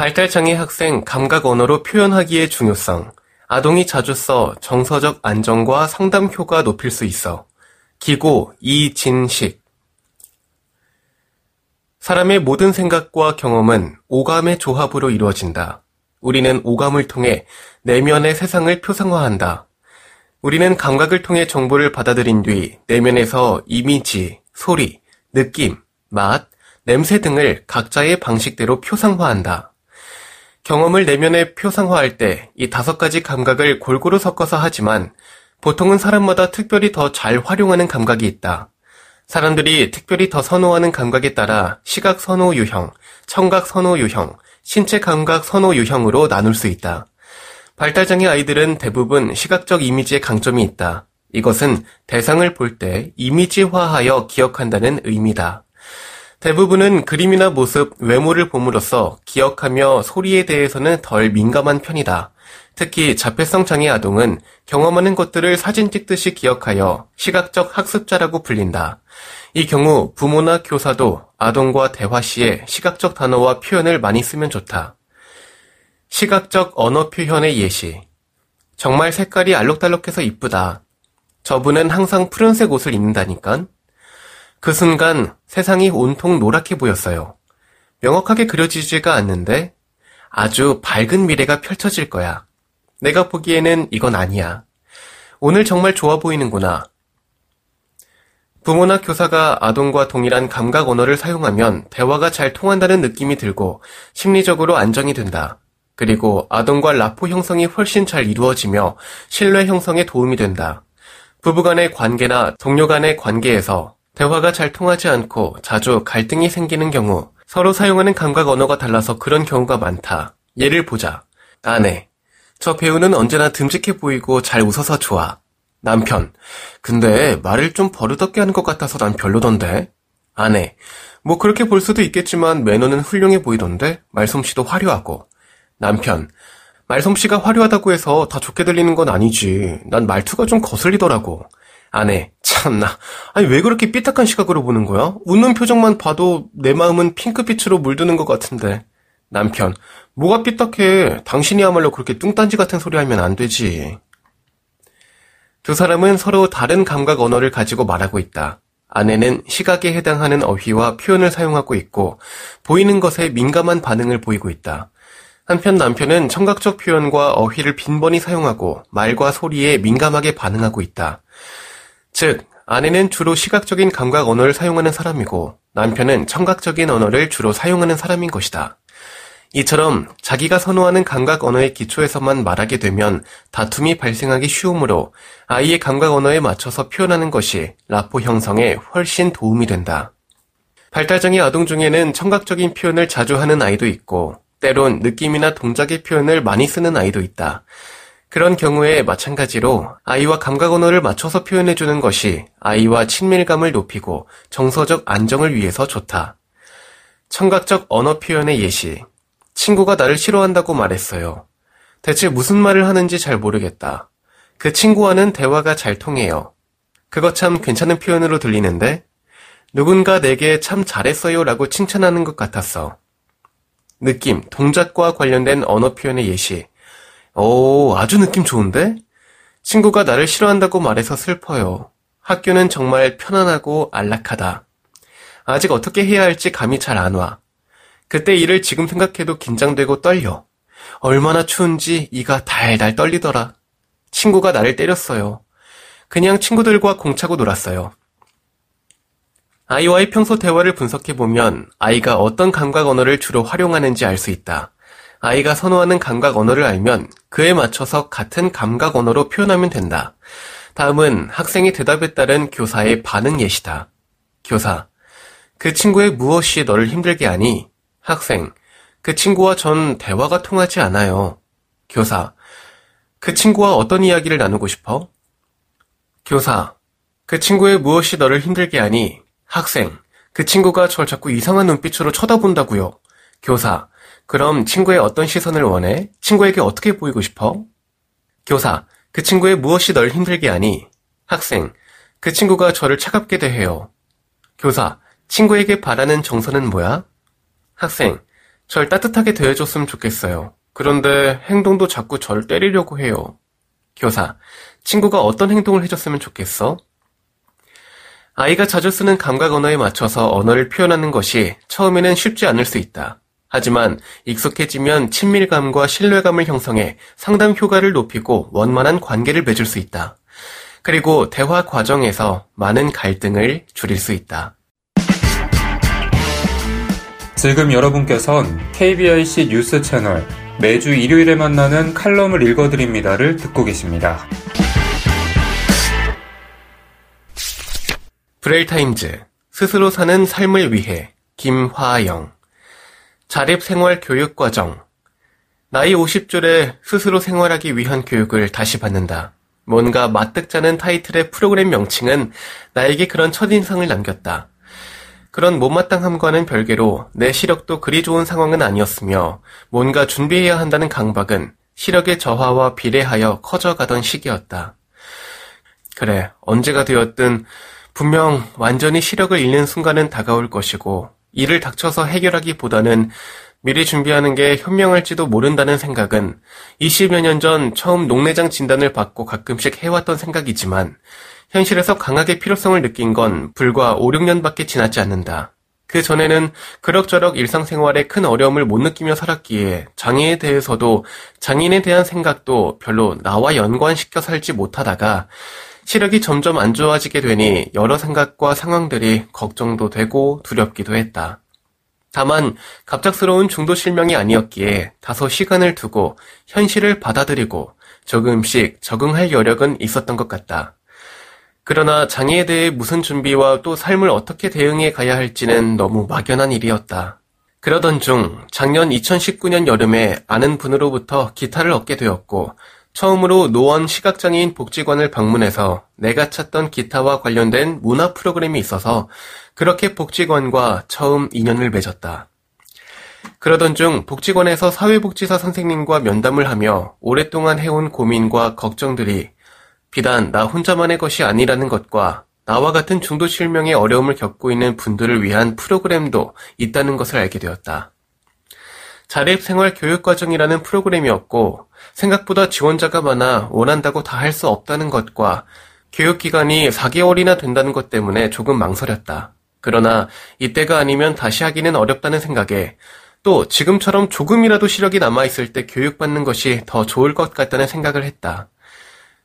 발달장애 학생 감각 언어로 표현하기의 중요성 아동이 자주 써 정서적 안정과 상담 효과 높일 수 있어 기고 이진식 사람의 모든 생각과 경험은 오감의 조합으로 이루어진다. 우리는 오감을 통해 내면의 세상을 표상화한다. 우리는 감각을 통해 정보를 받아들인 뒤 내면에서 이미지, 소리, 느낌, 맛, 냄새 등을 각자의 방식대로 표상화한다. 경험을 내면에 표상화할 때 이 다섯 가지 감각을 골고루 섞어서 하지만 보통은 사람마다 특별히 더 잘 활용하는 감각이 있다. 사람들이 특별히 더 선호하는 감각에 따라 시각 선호 유형, 청각 선호 유형, 신체 감각 선호 유형으로 나눌 수 있다. 발달장애 아이들은 대부분 시각적 이미지에 강점이 있다. 이것은 대상을 볼 때 이미지화하여 기억한다는 의미다. 대부분은 그림이나 모습, 외모를 봄으로써 기억하며 소리에 대해서는 덜 민감한 편이다. 특히 자폐성 장애 아동은 경험하는 것들을 사진 찍듯이 기억하여 시각적 학습자라고 불린다. 이 경우 부모나 교사도 아동과 대화 시에 시각적 단어와 표현을 많이 쓰면 좋다. 시각적 언어 표현의 예시. 정말 색깔이 알록달록해서 이쁘다. 저분은 항상 푸른색 옷을 입는다니깐. 그 순간 세상이 온통 노랗게 보였어요. 명확하게 그려지지가 않는데 아주 밝은 미래가 펼쳐질 거야. 내가 보기에는 이건 아니야. 오늘 정말 좋아 보이는구나. 부모나 교사가 아동과 동일한 감각 언어를 사용하면 대화가 잘 통한다는 느낌이 들고 심리적으로 안정이 된다. 그리고 아동과 라포 형성이 훨씬 잘 이루어지며 신뢰 형성에 도움이 된다. 부부 간의 관계나 동료 간의 관계에서 대화가 잘 통하지 않고 자주 갈등이 생기는 경우 서로 사용하는 감각 언어가 달라서 그런 경우가 많다. 예를 보자. 아내. 저 배우는 언제나 듬직해 보이고 잘 웃어서 좋아. 남편. 근데 말을 좀 버릇없게 하는 것 같아서 난 별로던데. 아내. 뭐 그렇게 볼 수도 있겠지만 매너는 훌륭해 보이던데 말솜씨도 화려하고. 남편. 말솜씨가 화려하다고 해서 다 좋게 들리는 건 아니지. 난 말투가 좀 거슬리더라고. 아내. 참나. 아니 왜 그렇게 삐딱한 시각으로 보는 거야? 웃는 표정만 봐도 내 마음은 핑크빛으로 물드는 것 같은데. 남편. 뭐가 삐딱해. 당신이야말로 그렇게 뚱딴지 같은 소리 하면 안 되지. 두 사람은 서로 다른 감각 언어를 가지고 말하고 있다. 아내는 시각에 해당하는 어휘와 표현을 사용하고 있고 보이는 것에 민감한 반응을 보이고 있다. 한편 남편은 청각적 표현과 어휘를 빈번히 사용하고 말과 소리에 민감하게 반응하고 있다. 즉, 아내는 주로 시각적인 감각 언어를 사용하는 사람이고 남편은 청각적인 언어를 주로 사용하는 사람인 것이다. 이처럼 자기가 선호하는 감각 언어의 기초에서만 말하게 되면 다툼이 발생하기 쉬우므로 아이의 감각 언어에 맞춰서 표현하는 것이 라포 형성에 훨씬 도움이 된다. 발달장애 아동 중에는 청각적인 표현을 자주 하는 아이도 있고 때론 느낌이나 동작의 표현을 많이 쓰는 아이도 있다. 그런 경우에 마찬가지로 아이와 감각 언어를 맞춰서 표현해주는 것이 아이와 친밀감을 높이고 정서적 안정을 위해서 좋다. 청각적 언어 표현의 예시. 친구가 나를 싫어한다고 말했어요. 대체 무슨 말을 하는지 잘 모르겠다. 그 친구와는 대화가 잘 통해요. 그거 참 괜찮은 표현으로 들리는데 누군가 내게 참 잘했어요 라고 칭찬하는 것 같았어. 느낌, 동작과 관련된 언어 표현의 예시. 오, 아주 느낌 좋은데? 친구가 나를 싫어한다고 말해서 슬퍼요. 학교는 정말 편안하고 안락하다. 아직 어떻게 해야 할지 감이 잘 안 와. 그때 일을 지금 생각해도 긴장되고 떨려. 얼마나 추운지 이가 달달 떨리더라. 친구가 나를 때렸어요. 그냥 친구들과 공차고 놀았어요. 아이와의 평소 대화를 분석해보면 아이가 어떤 감각 언어를 주로 활용하는지 알 수 있다. 아이가 선호하는 감각 언어를 알면 그에 맞춰서 같은 감각 언어로 표현하면 된다. 다음은 학생의 대답에 따른 교사의 반응 예시다. 교사. 그 친구의 무엇이 너를 힘들게 하니? 학생. 그 친구와 전 대화가 통하지 않아요. 교사. 그 친구와 어떤 이야기를 나누고 싶어? 교사. 그 친구의 무엇이 너를 힘들게 하니? 학생. 그 친구가 절 자꾸 이상한 눈빛으로 쳐다본다고요. 교사. 그럼 친구의 어떤 시선을 원해? 친구에게 어떻게 보이고 싶어? 교사. 그 친구의 무엇이 널 힘들게 하니? 학생. 그 친구가 저를 차갑게 대해요. 교사. 친구에게 바라는 정서는 뭐야? 학생. 절 따뜻하게 대해줬으면 좋겠어요. 그런데 행동도 자꾸 절 때리려고 해요. 교사. 친구가 어떤 행동을 해줬으면 좋겠어? 아이가 자주 쓰는 감각 언어에 맞춰서 언어를 표현하는 것이 처음에는 쉽지 않을 수 있다. 하지만 익숙해지면 친밀감과 신뢰감을 형성해 상담 효과를 높이고 원만한 관계를 맺을 수 있다. 그리고 대화 과정에서 많은 갈등을 줄일 수 있다. 지금 여러분께선 KBIC 뉴스 채널 매주 일요일에 만나는 칼럼을 읽어드립니다를 듣고 계십니다. 브레일타임즈 스스로 사는 삶을 위해 김화영 자립생활 교육과정 나이 50줄에 스스로 생활하기 위한 교육을 다시 받는다. 뭔가 마뜩잖은 타이틀의 프로그램 명칭은 나에게 그런 첫인상을 남겼다. 그런 못마땅함과는 별개로 내 시력도 그리 좋은 상황은 아니었으며 뭔가 준비해야 한다는 강박은 시력의 저하와 비례하여 커져가던 시기였다. 그래, 언제가 되었든 분명 완전히 시력을 잃는 순간은 다가올 것이고 이를 닥쳐서 해결하기보다는 미리 준비하는 게 현명할지도 모른다는 생각은 20여 년 전 처음 녹내장 진단을 받고 가끔씩 해왔던 생각이지만 현실에서 강하게 필요성을 느낀 건 불과 5, 6년밖에 지났지 않는다. 그 전에는 그럭저럭 일상생활에 큰 어려움을 못 느끼며 살았기에 장애에 대해서도 장인에 대한 생각도 별로 나와 연관시켜 살지 못하다가 시력이 점점 안 좋아지게 되니 여러 생각과 상황들이 걱정도 되고 두렵기도 했다. 다만 갑작스러운 중도 실명이 아니었기에 다소 시간을 두고 현실을 받아들이고 조금씩 적응할 여력은 있었던 것 같다. 그러나 장애에 대해 무슨 준비와 또 삶을 어떻게 대응해 가야 할지는 너무 막연한 일이었다. 그러던 중 작년 2019년 여름에 아는 분으로부터 기타를 얻게 되었고 처음으로 노원 시각장애인 복지관을 방문해서 내가 찾던 기타와 관련된 문화 프로그램이 있어서 그렇게 복지관과 처음 인연을 맺었다. 그러던 중 복지관에서 사회복지사 선생님과 면담을 하며 오랫동안 해온 고민과 걱정들이 비단 나 혼자만의 것이 아니라는 것과 나와 같은 중도 실명의 어려움을 겪고 있는 분들을 위한 프로그램도 있다는 것을 알게 되었다. 자립생활 교육과정이라는 프로그램이었고 생각보다 지원자가 많아 원한다고 다 할 수 없다는 것과 교육기간이 4개월이나 된다는 것 때문에 조금 망설였다. 그러나 이때가 아니면 다시 하기는 어렵다는 생각에 또 지금처럼 조금이라도 시력이 남아있을 때 교육받는 것이 더 좋을 것 같다는 생각을 했다.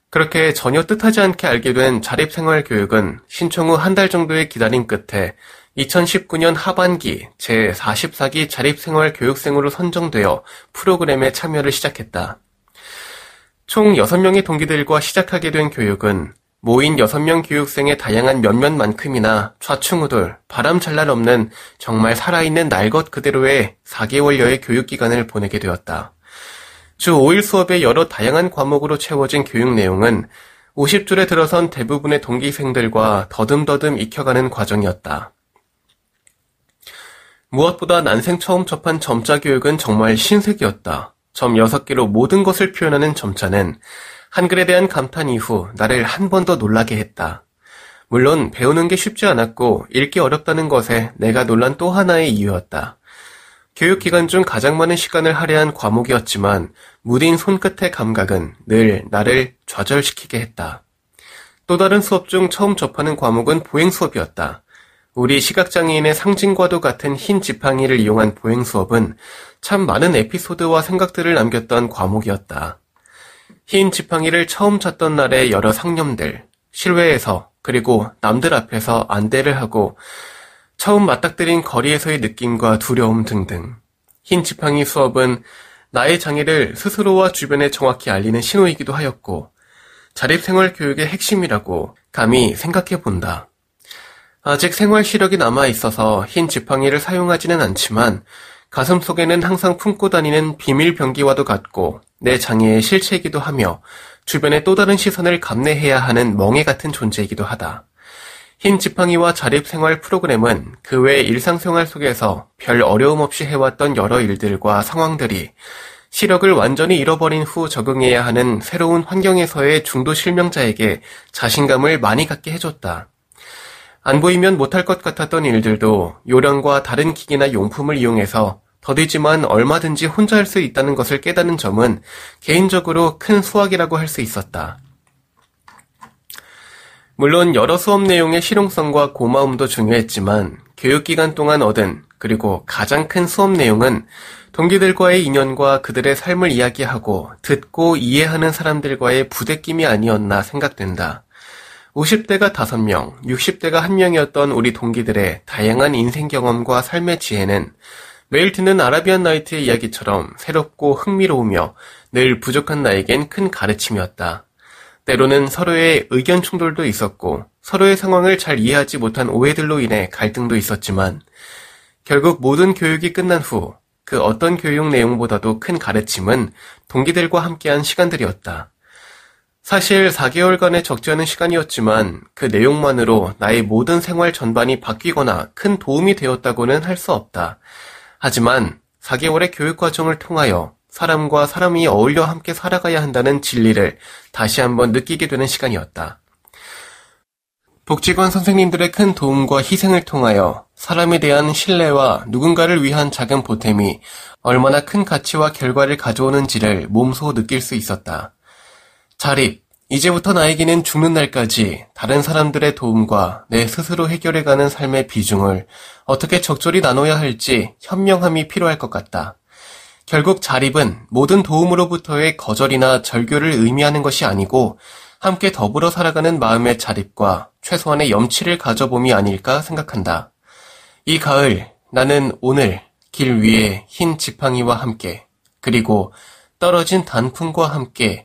그렇게 전혀 뜻하지 않게 알게 된 자립생활교육은 신청 후 한 달 정도의 기다림 끝에 2019년 하반기 제44기 자립생활교육생으로 선정되어 프로그램에 참여를 시작했다. 총 6명의 동기들과 시작하게 된 교육은 모인 6명 교육생의 다양한 면면만큼이나 좌충우돌, 바람 잘날 없는 정말 살아있는 날 것 그대로의 4개월여의 교육기간을 보내게 되었다. 주 5일 수업의 여러 다양한 과목으로 채워진 교육 내용은 50줄에 들어선 대부분의 동기생들과 더듬더듬 익혀가는 과정이었다. 무엇보다 난생 처음 접한 점자 교육은 정말 신세계였다. 점 6개로 모든 것을 표현하는 점자는 한글에 대한 감탄 이후 나를 한 번 더 놀라게 했다. 물론 배우는 게 쉽지 않았고 읽기 어렵다는 것에 내가 놀란 또 하나의 이유였다. 교육 기간 중 가장 많은 시간을 할애한 과목이었지만 무딘 손끝의 감각은 늘 나를 좌절시키게 했다. 또 다른 수업 중 처음 접하는 과목은 보행 수업이었다. 우리 시각장애인의 상징과도 같은 흰 지팡이를 이용한 보행 수업은 참 많은 에피소드와 생각들을 남겼던 과목이었다. 흰 지팡이를 처음 찾던 날의 여러 상념들, 실외에서 그리고 남들 앞에서 안대를 하고 처음 맞닥뜨린 거리에서의 느낌과 두려움 등등. 흰 지팡이 수업은 나의 장애를 스스로와 주변에 정확히 알리는 신호이기도 하였고 자립생활 교육의 핵심이라고 감히 생각해 본다. 아직 생활 시력이 남아 있어서 흰 지팡이를 사용하지는 않지만 가슴 속에는 항상 품고 다니는 비밀 병기와도 같고 내 장애의 실체이기도 하며 주변의 또 다른 시선을 감내해야 하는 멍해 같은 존재이기도 하다. 흰 지팡이와 자립생활 프로그램은 그 외 일상생활 속에서 별 어려움 없이 해왔던 여러 일들과 상황들이 시력을 완전히 잃어버린 후 적응해야 하는 새로운 환경에서의 중도 실명자에게 자신감을 많이 갖게 해줬다. 안 보이면 못할 것 같았던 일들도 요령과 다른 기기나 용품을 이용해서 더디지만 얼마든지 혼자 할 수 있다는 것을 깨닫는 점은 개인적으로 큰 수확이라고 할 수 있었다. 물론 여러 수업 내용의 실용성과 고마움도 중요했지만 교육기간 동안 얻은 그리고 가장 큰 수업 내용은 동기들과의 인연과 그들의 삶을 이야기하고 듣고 이해하는 사람들과의 부대낌이 아니었나 생각된다. 50대가 5명, 60대가 1명이었던 우리 동기들의 다양한 인생 경험과 삶의 지혜는 매일 듣는 아라비안 나이트의 이야기처럼 새롭고 흥미로우며 늘 부족한 나에겐 큰 가르침이었다. 때로는 서로의 의견 충돌도 있었고 서로의 상황을 잘 이해하지 못한 오해들로 인해 갈등도 있었지만 결국 모든 교육이 끝난 후 그 어떤 교육 내용보다도 큰 가르침은 동기들과 함께한 시간들이었다. 사실 4개월간의 적지 않은 시간이었지만 그 내용만으로 나의 모든 생활 전반이 바뀌거나 큰 도움이 되었다고는 할 수 없다. 하지만 4개월의 교육 과정을 통하여 사람과 사람이 어울려 함께 살아가야 한다는 진리를 다시 한번 느끼게 되는 시간이었다. 복지관 선생님들의 큰 도움과 희생을 통하여 사람에 대한 신뢰와 누군가를 위한 작은 보탬이 얼마나 큰 가치와 결과를 가져오는지를 몸소 느낄 수 있었다. 자립, 이제부터 나에게는 죽는 날까지 다른 사람들의 도움과 내 스스로 해결해가는 삶의 비중을 어떻게 적절히 나눠야 할지 현명함이 필요할 것 같다. 결국 자립은 모든 도움으로부터의 거절이나 절교를 의미하는 것이 아니고 함께 더불어 살아가는 마음의 자립과 최소한의 염치를 가져봄이 아닐까 생각한다. 이 가을 나는 오늘 길 위에 흰 지팡이와 함께 그리고 떨어진 단풍과 함께